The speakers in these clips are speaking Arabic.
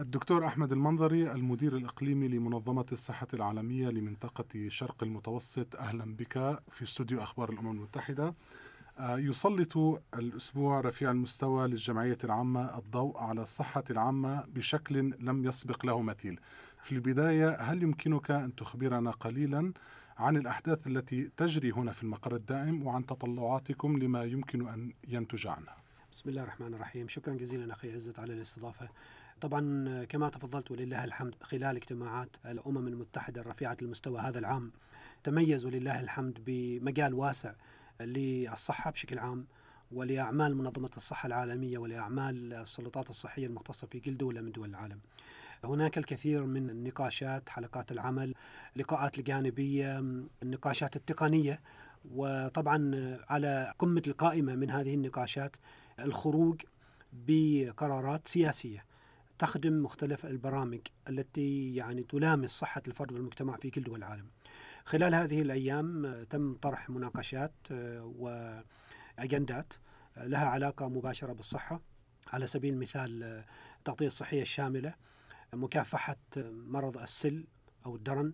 الدكتور أحمد المنظري المدير الإقليمي لمنظمة الصحة العالمية لمنطقة شرق المتوسط. أهلا بك في استوديو أخبار الأمم المتحدة. آه، يسلط الأسبوع رفيع المستوى للجمعية العامة الضوء على الصحة العامة بشكل لم يسبق له مثيل. في البداية هل يمكنك أن تخبرنا قليلا عن الأحداث التي تجري هنا في المقر الدائم وعن تطلعاتكم لما يمكن أن ينتج عنها؟ بسم الله الرحمن الرحيم. شكرا جزيلا أخي عزت على الاستضافة. طبعا كما تفضلت ولله الحمد خلال اجتماعات الأمم المتحدة الرفيعة المستوى هذا العام تميز ولله الحمد بمجال واسع للصحة بشكل عام ولأعمال منظمة الصحة العالمية ولأعمال السلطات الصحية المختصة في كل دولة من دول العالم. هناك الكثير من النقاشات حلقات العمل لقاءات الجانبية النقاشات التقنية وطبعا على قمة القائمة من هذه النقاشات الخروج بقرارات سياسية. تخدم مختلف البرامج التي يعني تلامس صحة الفرد والمجتمع في كل دول العالم. خلال هذه الأيام تم طرح مناقشات وأجندات لها علاقة مباشرة بالصحة على سبيل المثال التغطية الصحية الشاملة مكافحة مرض السل أو الدرن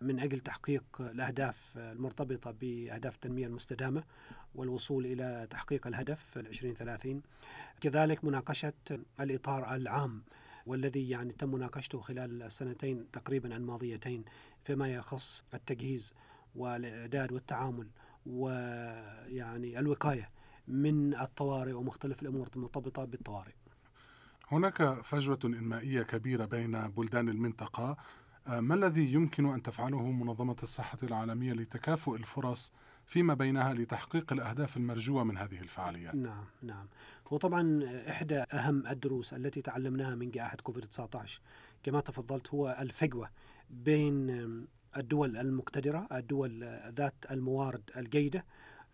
من أجل تحقيق الأهداف المرتبطة بأهداف التنمية المستدامة والوصول إلى تحقيق الهدف 2030 كذلك مناقشة الإطار العام والذي يعني تم مناقشته خلال السنتين تقريبا الماضيتين فيما يخص التجهيز والإعداد والتعامل ويعني الوقاية من الطوارئ ومختلف الأمور المرتبطة بالطوارئ. هناك فجوة إنمائية كبيرة بين بلدان المنطقة. آه، ما الذي يمكن أن تفعله منظمة الصحة العالمية لتكافؤ الفرص فيما بينها لتحقيق الأهداف المرجوة من هذه الفعاليات. نعم نعم. هو طبعا إحدى أهم الدروس التي تعلمناها من جائحة كوفيد 19 كما تفضلت هو الفجوة بين الدول المقتدرة الدول ذات الموارد الجيدة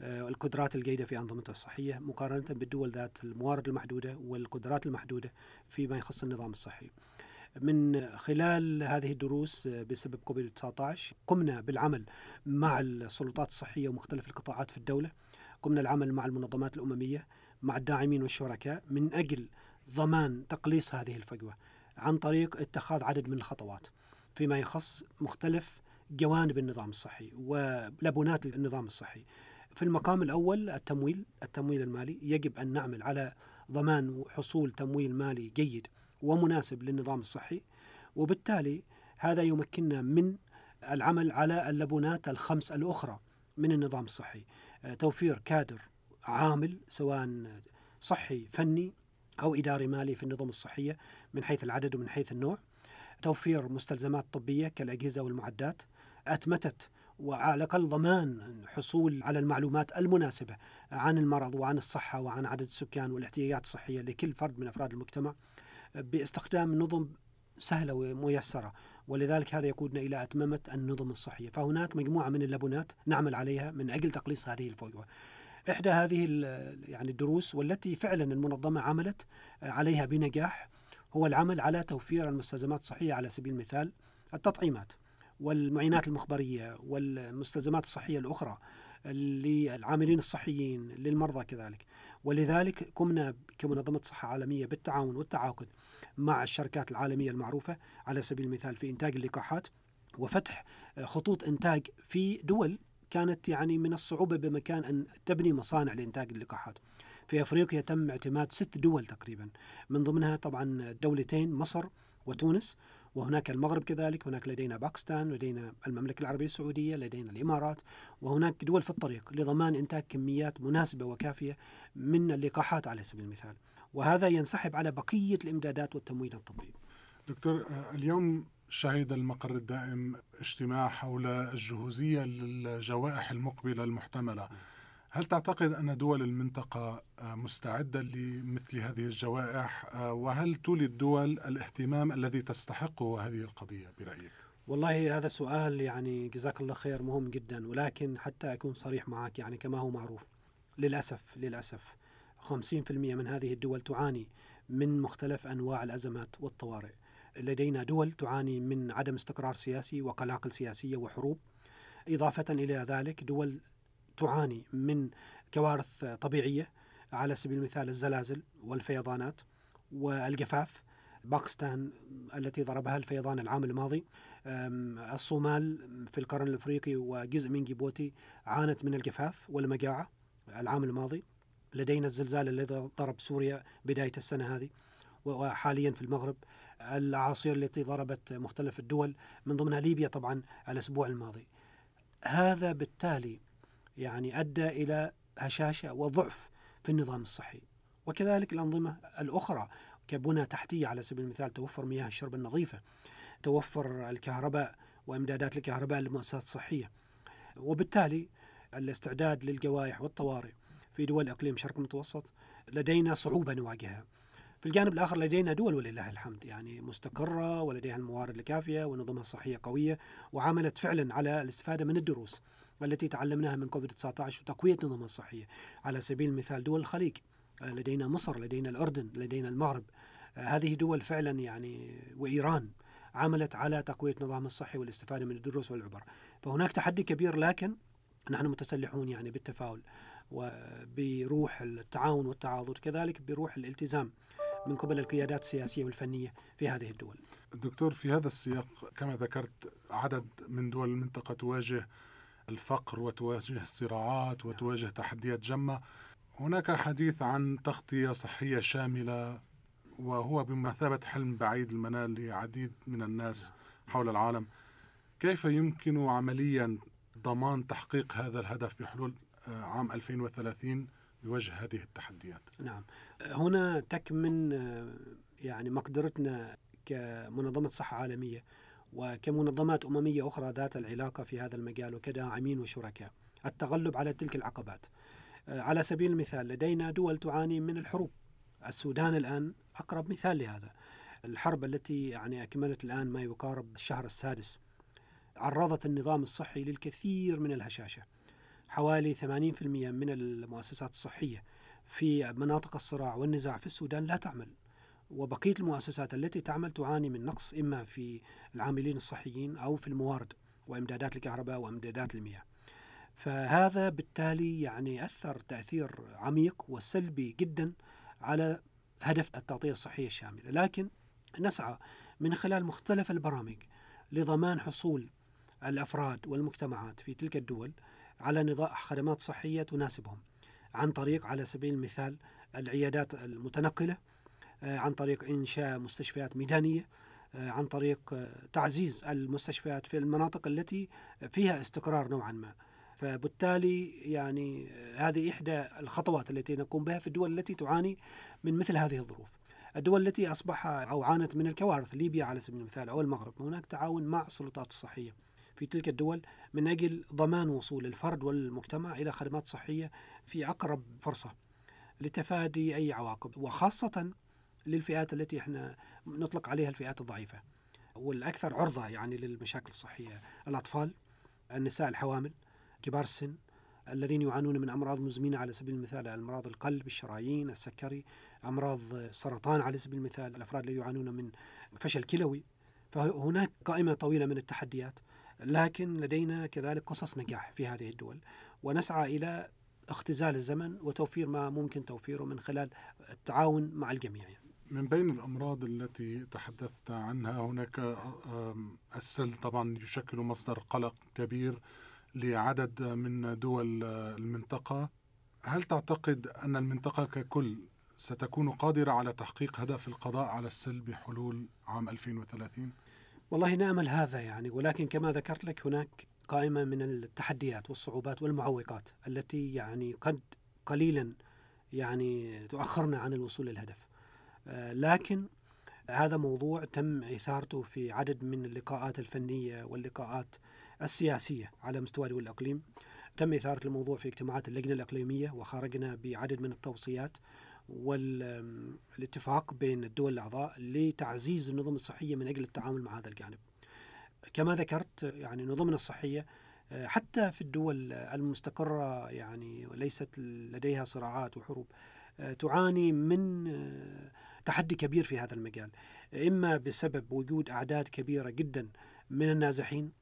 آه، القدرات الجيدة في أنظمتها الصحية مقارنة بالدول ذات الموارد المحدودة والقدرات المحدودة فيما يخص النظام الصحي. من خلال هذه الدروس بسبب كوفيد 19 قمنا بالعمل مع السلطات الصحية ومختلف القطاعات في الدولة قمنا العمل مع المنظمات الأممية مع الداعمين والشركاء من أجل ضمان تقليص هذه الفجوة عن طريق اتخاذ عدد من الخطوات فيما يخص مختلف جوانب النظام الصحي ولبنات النظام الصحي. في المقام الأول التمويل، التمويل المالي يجب أن نعمل على ضمان حصول تمويل مالي جيد ومناسب للنظام الصحي وبالتالي هذا يمكننا من العمل على اللبنات الخمس الأخرى من النظام الصحي. آه، توفير كادر عامل سواء صحي فني أو إداري مالي في النظم الصحية من حيث العدد ومن حيث النوع. توفير مستلزمات طبية كالأجهزة والمعدات. أتمتت وعلى الأقل ضمان حصول على المعلومات المناسبة عن المرض وعن الصحة وعن عدد السكان والاحتياجات الصحية لكل فرد من أفراد المجتمع. باستخدام نظم سهلة وميسرة. ولذلك هذا يقودنا إلى أتممة النظم الصحية. فهناك مجموعة من اللبنات نعمل عليها من أجل تقليص هذه الفجوة إحدى هذه يعني الدروس والتي فعلا المنظمة عملت عليها بنجاح هو العمل على توفير المستلزمات الصحية على سبيل المثال التطعيمات والمعينات المخبرية والمستلزمات الصحية الأخرى للعاملين الصحيين للمرضى كذلك. ولذلك قمنا كمنظمة صحة عالمية بالتعاون والتعاقد مع الشركات العالمية المعروفة على سبيل المثال في إنتاج اللقاحات وفتح خطوط إنتاج في دول كانت يعني من الصعوبة بمكان أن تبني مصانع لإنتاج اللقاحات. في أفريقيا تم اعتماد ست دول تقريبا من ضمنها طبعا دولتين مصر وتونس. وهناك المغرب كذلك هناك لدينا باكستان لدينا المملكة العربية السعودية لدينا الإمارات وهناك دول في الطريق لضمان إنتاج كميات مناسبة وكافية من اللقاحات على سبيل المثال. وهذا ينسحب على بقية الإمدادات والتمويل الطبي. دكتور اليوم شهد المقر الدائم اجتماع حول الجهوزية للجوائح المقبلة المحتملة. هل تعتقد أن دول المنطقة آه، مستعدة لمثل هذه الجوائح؟ آه، وهل تولي الدول الاهتمام الذي تستحقه هذه القضية برأيك؟ والله هذا سؤال يعني جزاك الله خير مهم جدا ولكن حتى أكون صريح معك يعني كما هو معروف. للأسف للأسف 50% من هذه الدول تعاني من مختلف أنواع الأزمات والطوارئ. لدينا دول تعاني من عدم استقرار سياسي وقلاقل سياسية وحروب. إضافة إلى ذلك دول تعاني من كوارث طبيعية على سبيل المثال الزلازل والفيضانات والجفاف. باكستان التي ضربها الفيضان العام الماضي. الصومال في القرن الأفريقي وجزء من جيبوتي عانت من الجفاف والمجاعة العام الماضي. لدينا الزلزال الذي ضرب سوريا بداية السنة هذه وحاليا في المغرب. الأعاصير التي ضربت مختلف الدول من ضمنها ليبيا طبعا الأسبوع الماضي. هذا بالتالي يعني أدى إلى هشاشة وضعف في النظام الصحي. وكذلك الأنظمة الأخرى كبنى تحتية على سبيل المثال توفر مياه الشرب النظيفة توفر الكهرباء وإمدادات الكهرباء للمؤسسات الصحية. وبالتالي الاستعداد للجوائح والطوارئ في دول أقليم شرق المتوسط لدينا صعوبة نواجهها. في الجانب الآخر لدينا دول ولله الحمد يعني مستقرة ولديها الموارد الكافية ونظمها الصحية قوية وعملت فعلا على الاستفادة من الدروس. التي تعلمناها من كوفيد 19 وتقوية نظامها الصحية. على سبيل المثال دول الخليج لدينا مصر لدينا الأردن لدينا المغرب. هذه دول فعلا يعني وإيران عملت على تقوية نظام الصحي والاستفادة من الدروس والعبر. فهناك تحدي كبير لكن نحن متسلحون يعني بالتفاؤل وبروح التعاون والتعاضد كذلك بروح الالتزام من قبل القيادات السياسية والفنية في هذه الدول. دكتور في هذا السياق كما ذكرت عدد من دول المنطقة تواجه الفقر وتواجه الصراعات وتواجه تحديات جمة. هناك حديث عن تغطية صحية شاملة وهو بمثابة حلم بعيد المنال لعديد من الناس حول العالم. كيف يمكن عمليا ضمان تحقيق هذا الهدف بحلول آه، عام 2030 بوجه هذه التحديات؟ نعم. هنا تكمن آه، يعني مقدرتنا كمنظمة صحة عالمية. وكمنظمات أممية أخرى ذات العلاقة في هذا المجال وكداعمين وشركاء. التغلب على تلك العقبات. آه، على سبيل المثال لدينا دول تعاني من الحروب. السودان الآن أقرب مثال لهذا. الحرب التي يعني أكملت الآن ما يقارب الشهر السادس عرضت النظام الصحي للكثير من الهشاشة. حوالي 80% من المؤسسات الصحية في مناطق الصراع والنزاع في السودان لا تعمل. وبقية المؤسسات التي تعمل تعاني من نقص إما في العاملين الصحيين أو في الموارد وإمدادات الكهرباء وإمدادات المياه. فهذا بالتالي يعني أثر تأثير عميق وسلبي جدا على هدف التغطية الصحية الشاملة. لكن نسعى من خلال مختلف البرامج لضمان حصول الأفراد والمجتمعات في تلك الدول على نظام خدمات صحية تناسبهم. عن طريق على سبيل المثال العيادات المتنقلة آه، عن طريق إنشاء مستشفيات ميدانية آه، عن طريق آه، تعزيز المستشفيات في المناطق التي فيها استقرار نوعا ما. فبالتالي يعني هذه إحدى الخطوات التي نقوم بها في الدول التي تعاني من مثل هذه الظروف. الدول التي أصبح أو عانت من الكوارث ليبيا على سبيل المثال أو المغرب هناك تعاون مع السلطات الصحية في تلك الدول من أجل ضمان وصول الفرد والمجتمع إلى خدمات صحية في أقرب فرصة لتفادي أي عواقب. وخاصة للفئات التي إحنا نطلق عليها الفئات الضعيفة. والأكثر عرضة يعني للمشاكل الصحية الأطفال النساء الحوامل كبار السن الذين يعانون من أمراض مزمنة على سبيل المثال أمراض القلب الشرايين السكري أمراض السرطان على سبيل المثال الأفراد الذين يعانون من فشل كلوي. فهناك قائمة طويلة من التحديات لكن لدينا كذلك قصص نجاح في هذه الدول. ونسعى إلى اختزال الزمن وتوفير ما ممكن توفيره من خلال التعاون مع الجميع. من بين الأمراض التي تحدثت عنها هناك السل طبعا يشكل مصدر قلق كبير لعدد من دول المنطقة هل تعتقد أن المنطقة ككل ستكون قادرة على تحقيق هدف القضاء على السل بحلول عام 2030؟ والله نامل هذا يعني ولكن كما ذكرت لك هناك قائمة من التحديات والصعوبات والمعوقات التي يعني قد قليلا يعني تؤخرنا عن الوصول للهدف لكن هذا موضوع تم إثارته في عدد من اللقاءات الفنية واللقاءات السياسية على مستوى دول الإقليم. تم إثارة الموضوع في اجتماعات اللجنة الإقليمية وخرجنا بعدد من التوصيات والاتفاق بين الدول الأعضاء لتعزيز النظم الصحية من أجل التعامل مع هذا الجانب. كما ذكرت يعني نظمنا الصحية آه، حتى في الدول المستقرة يعني وليست لديها صراعات وحروب آه، تعاني من آه، تحدي كبير في هذا المجال. إما بسبب وجود أعداد كبيرة جدا من النازحين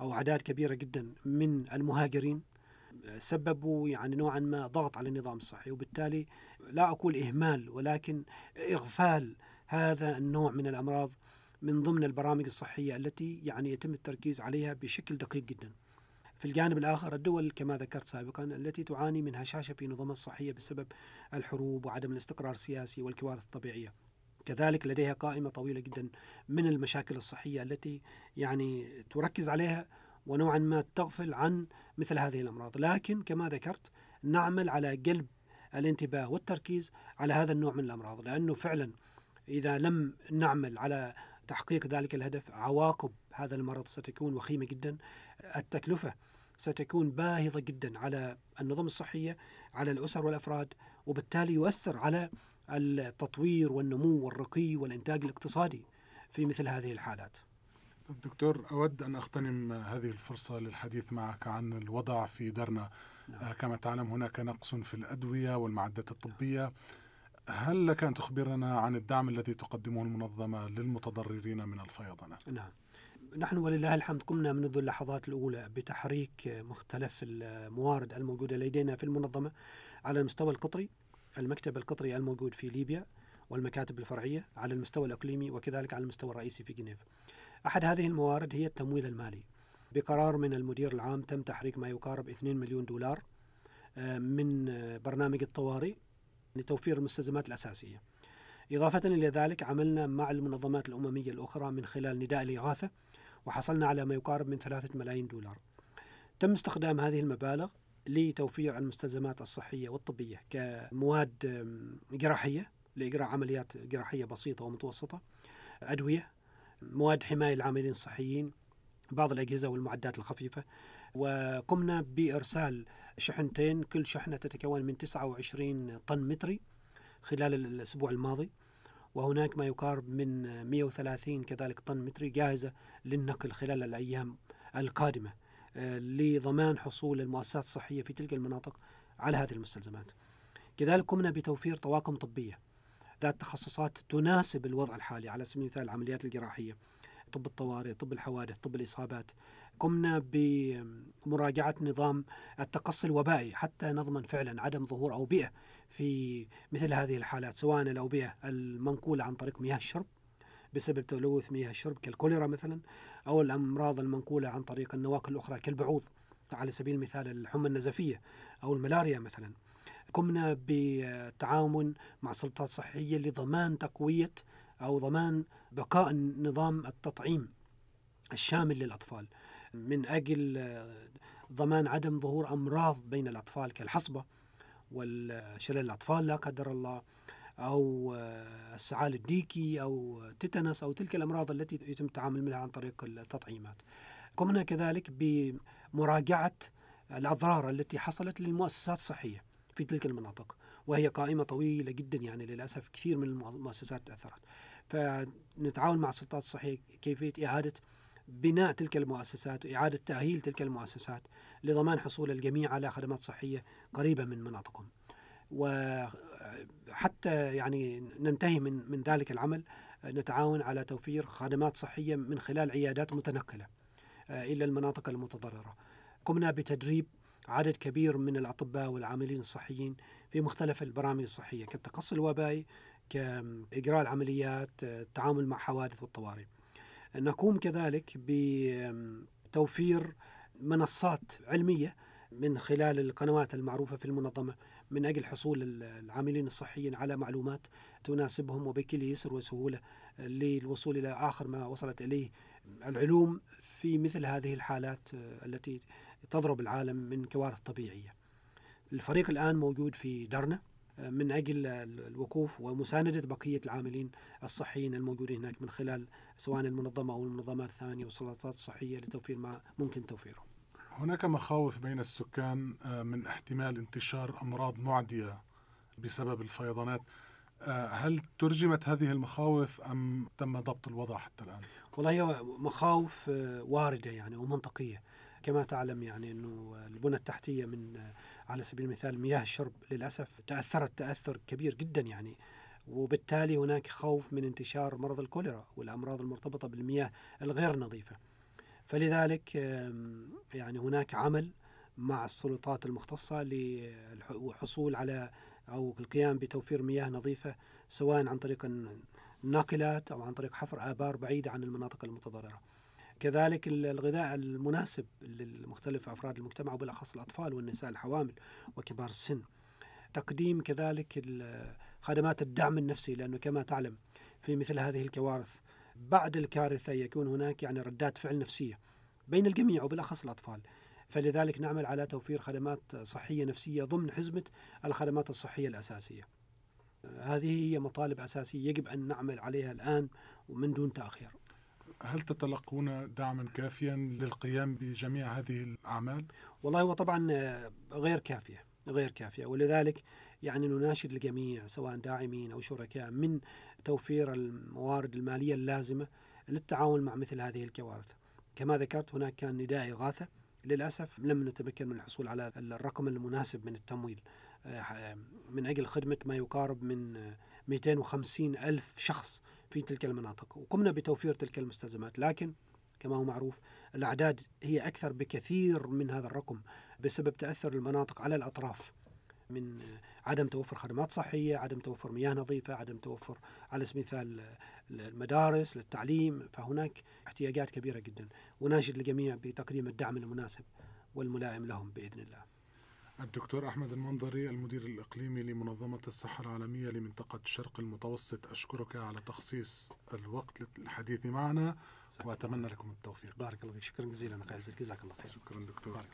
أو أعداد كبيرة جدا من المهاجرين سببوا يعني نوعا ما ضغط على النظام الصحي وبالتالي لا أقول إهمال ولكن إغفال هذا النوع من الأمراض من ضمن البرامج الصحية التي يعني يتم التركيز عليها بشكل دقيق جدا. في الجانب الآخر الدول كما ذكرت سابقا التي تعاني من هشاشة في نظامها الصحية بسبب الحروب وعدم الاستقرار السياسي والكوارث الطبيعية. كذلك لديها قائمة طويلة جدا من المشاكل الصحية التي يعني تركز عليها ونوعا ما تغفل عن مثل هذه الأمراض. لكن كما ذكرت نعمل على قلب الانتباه والتركيز على هذا النوع من الأمراض لأنه فعلا إذا لم نعمل على تحقيق ذلك الهدف عواقب هذا المرض ستكون وخيمة جدا. التكلفة ستكون باهظة جدا على النظم الصحية على الأسر والأفراد وبالتالي يؤثر على التطوير والنمو والرقي والإنتاج الاقتصادي في مثل هذه الحالات. دكتور أود أن أغتنم هذه الفرصة للحديث معك عن الوضع في درنا. نعم. كما تعلم هناك نقص في الأدوية والمعدات الطبية. هل لك أن تخبرنا عن الدعم الذي تقدمه المنظمة للمتضررين من الفيضانات؟ نعم. نحن ولله الحمد قمنا منذ اللحظات الأولى بتحريك مختلف الموارد الموجودة لدينا في المنظمة على المستوى القطري المكتب القطري الموجود في ليبيا والمكاتب الفرعية على المستوى الإقليمي وكذلك على المستوى الرئيسي في جنيف. أحد هذه الموارد هي التمويل المالي. بقرار من المدير العام تم تحريك ما يقارب 2 مليون دولار آه، من برنامج الطوارئ لتوفير المستلزمات الأساسية. إضافة إلى ذلك عملنا مع المنظمات الأممية الأخرى من خلال نداء الإغاثة وحصلنا على ما يقارب من ثلاثة ملايين دولار. تم استخدام هذه المبالغ لتوفير المستلزمات الصحية والطبية كمواد جراحية لإجراء عمليات جراحية بسيطة ومتوسطة أدوية مواد حماية للعاملين الصحيين بعض الأجهزة والمعدات الخفيفة وقمنا بإرسال شحنتين كل شحنة تتكون من 29 طن متري خلال الأسبوع الماضي. وهناك ما يقارب من 130 كذلك طن متري جاهزة للنقل خلال الأيام القادمة آه، لضمان حصول المؤسسات الصحية في تلك المناطق على هذه المستلزمات. كذلك قمنا بتوفير طواقم طبية. ذات تخصصات تناسب الوضع الحالي على سبيل المثال العمليات الجراحية طب الطوارئ طب الحوادث طب الإصابات. قمنا بمراجعة نظام التقصي الوبائي حتى نضمن فعلا عدم ظهور أوبئة في مثل هذه الحالات سواء الأوبئة المنقولة عن طريق مياه الشرب بسبب تلوث مياه الشرب كالكوليرا مثلا أو الأمراض المنقولة عن طريق النواقل الأخرى كالبعوض على سبيل المثال الحمى النزفية أو الملاريا مثلا. قمنا بالتعاون مع السلطات الصحية لضمان تقوية أو ضمان بقاء نظام التطعيم الشامل للأطفال. من أجل ضمان عدم ظهور أمراض بين الأطفال كالحصبة والشلل الأطفال لا قدر الله أو السعال الديكي أو تيتانس أو تلك الأمراض التي يتم التعامل معها عن طريق التطعيمات. قمنا كذلك بمراجعة الأضرار التي حصلت للمؤسسات الصحية في تلك المناطق وهي قائمة طويلة جدا يعني للأسف كثير من المؤسسات تأثرت. فنتعاون مع السلطات الصحية كيفية إعادة بناء تلك المؤسسات وإعادة تأهيل تلك المؤسسات لضمان حصول الجميع على خدمات صحية قريبة من مناطقهم. وحتى يعني ننتهي من من ذلك العمل نتعاون على توفير خدمات صحية من خلال عيادات متنقلة آه، إلى المناطق المتضررة. قمنا بتدريب عدد كبير من الأطباء والعاملين الصحيين في مختلف البرامج الصحية كالتقصي الوبائي كإجراء العمليات التعامل مع حوادث والطوارئ. نقوم كذلك بتوفير منصات علمية من خلال القنوات المعروفة في المنظمة من أجل حصول العاملين الصحيين على معلومات تناسبهم وبكل يسر وسهولة للوصول إلى آخر ما وصلت إليه. العلوم في مثل هذه الحالات التي تضرب العالم من كوارث طبيعية. الفريق الآن موجود في درنا من أجل الوقوف ومساندة بقية العاملين الصحيين الموجودين هناك من خلال سواء المنظمة أو المنظمات الثانية والسلطات الصحية لتوفير ما ممكن توفيره. هناك مخاوف بين السكان آه، من احتمال انتشار أمراض معدية بسبب الفيضانات. آه، هل ترجمت هذه المخاوف أم تم ضبط الوضع حتى الآن؟ والله هي مخاوف آه، واردة يعني ومنطقية كما تعلم يعني أنه البنى التحتية من على سبيل المثال مياه الشرب للأسف تأثرت تأثر كبير جدا يعني. وبالتالي هناك خوف من انتشار مرض الكوليرا والأمراض المرتبطة بالمياه الغير نظيفة. فلذلك يعني هناك عمل مع السلطات المختصة للحصول على أو القيام بتوفير مياه نظيفة سواء عن طريق الناقلات أو عن طريق حفر آبار بعيدة عن المناطق المتضررة. كذلك الغذاء المناسب لمختلف أفراد المجتمع وبالأخص الأطفال والنساء الحوامل وكبار السن. تقديم كذلك خدمات الدعم النفسي لأنه كما تعلم في مثل هذه الكوارث بعد الكارثة يكون هناك يعني ردات فعل نفسية بين الجميع وبالأخص الأطفال. فلذلك نعمل على توفير خدمات صحية نفسية ضمن حزمة الخدمات الصحية الأساسية. هذه هي مطالب أساسية يجب أن نعمل عليها الآن ومن دون تأخير. هل تتلقون دعما كافيا للقيام بجميع هذه الأعمال؟ والله هو طبعا غير كافية غير كافية. ولذلك يعني نناشد الجميع سواء داعمين أو شركاء من توفير الموارد المالية اللازمة للتعاون مع مثل هذه الكوارث. كما ذكرت هناك كان نداء إغاثة. للأسف لم نتمكن من الحصول على الرقم المناسب من التمويل. آه، من أجل خدمة ما يقارب من 250 ألف شخص في تلك المناطق. وقمنا بتوفير تلك المستلزمات. لكن كما هو معروف الأعداد هي أكثر بكثير من هذا الرقم بسبب تأثر المناطق على الأطراف من عدم توفر خدمات صحية عدم توفر مياه نظيفة عدم توفر على سبيل المثال المدارس للتعليم. فهناك احتياجات كبيرة جدا. وناشد الجميع بتقديم الدعم المناسب والملائم لهم بإذن الله. الدكتور أحمد المنظري المدير الإقليمي لمنظمة الصحة العالمية لمنطقة الشرق المتوسط أشكرك على تخصيص الوقت للحديث معنا وأتمنى لكم التوفيق. بارك الله فيك. شكرا جزيلا أخي جزاك الله خير. شكرا دكتور.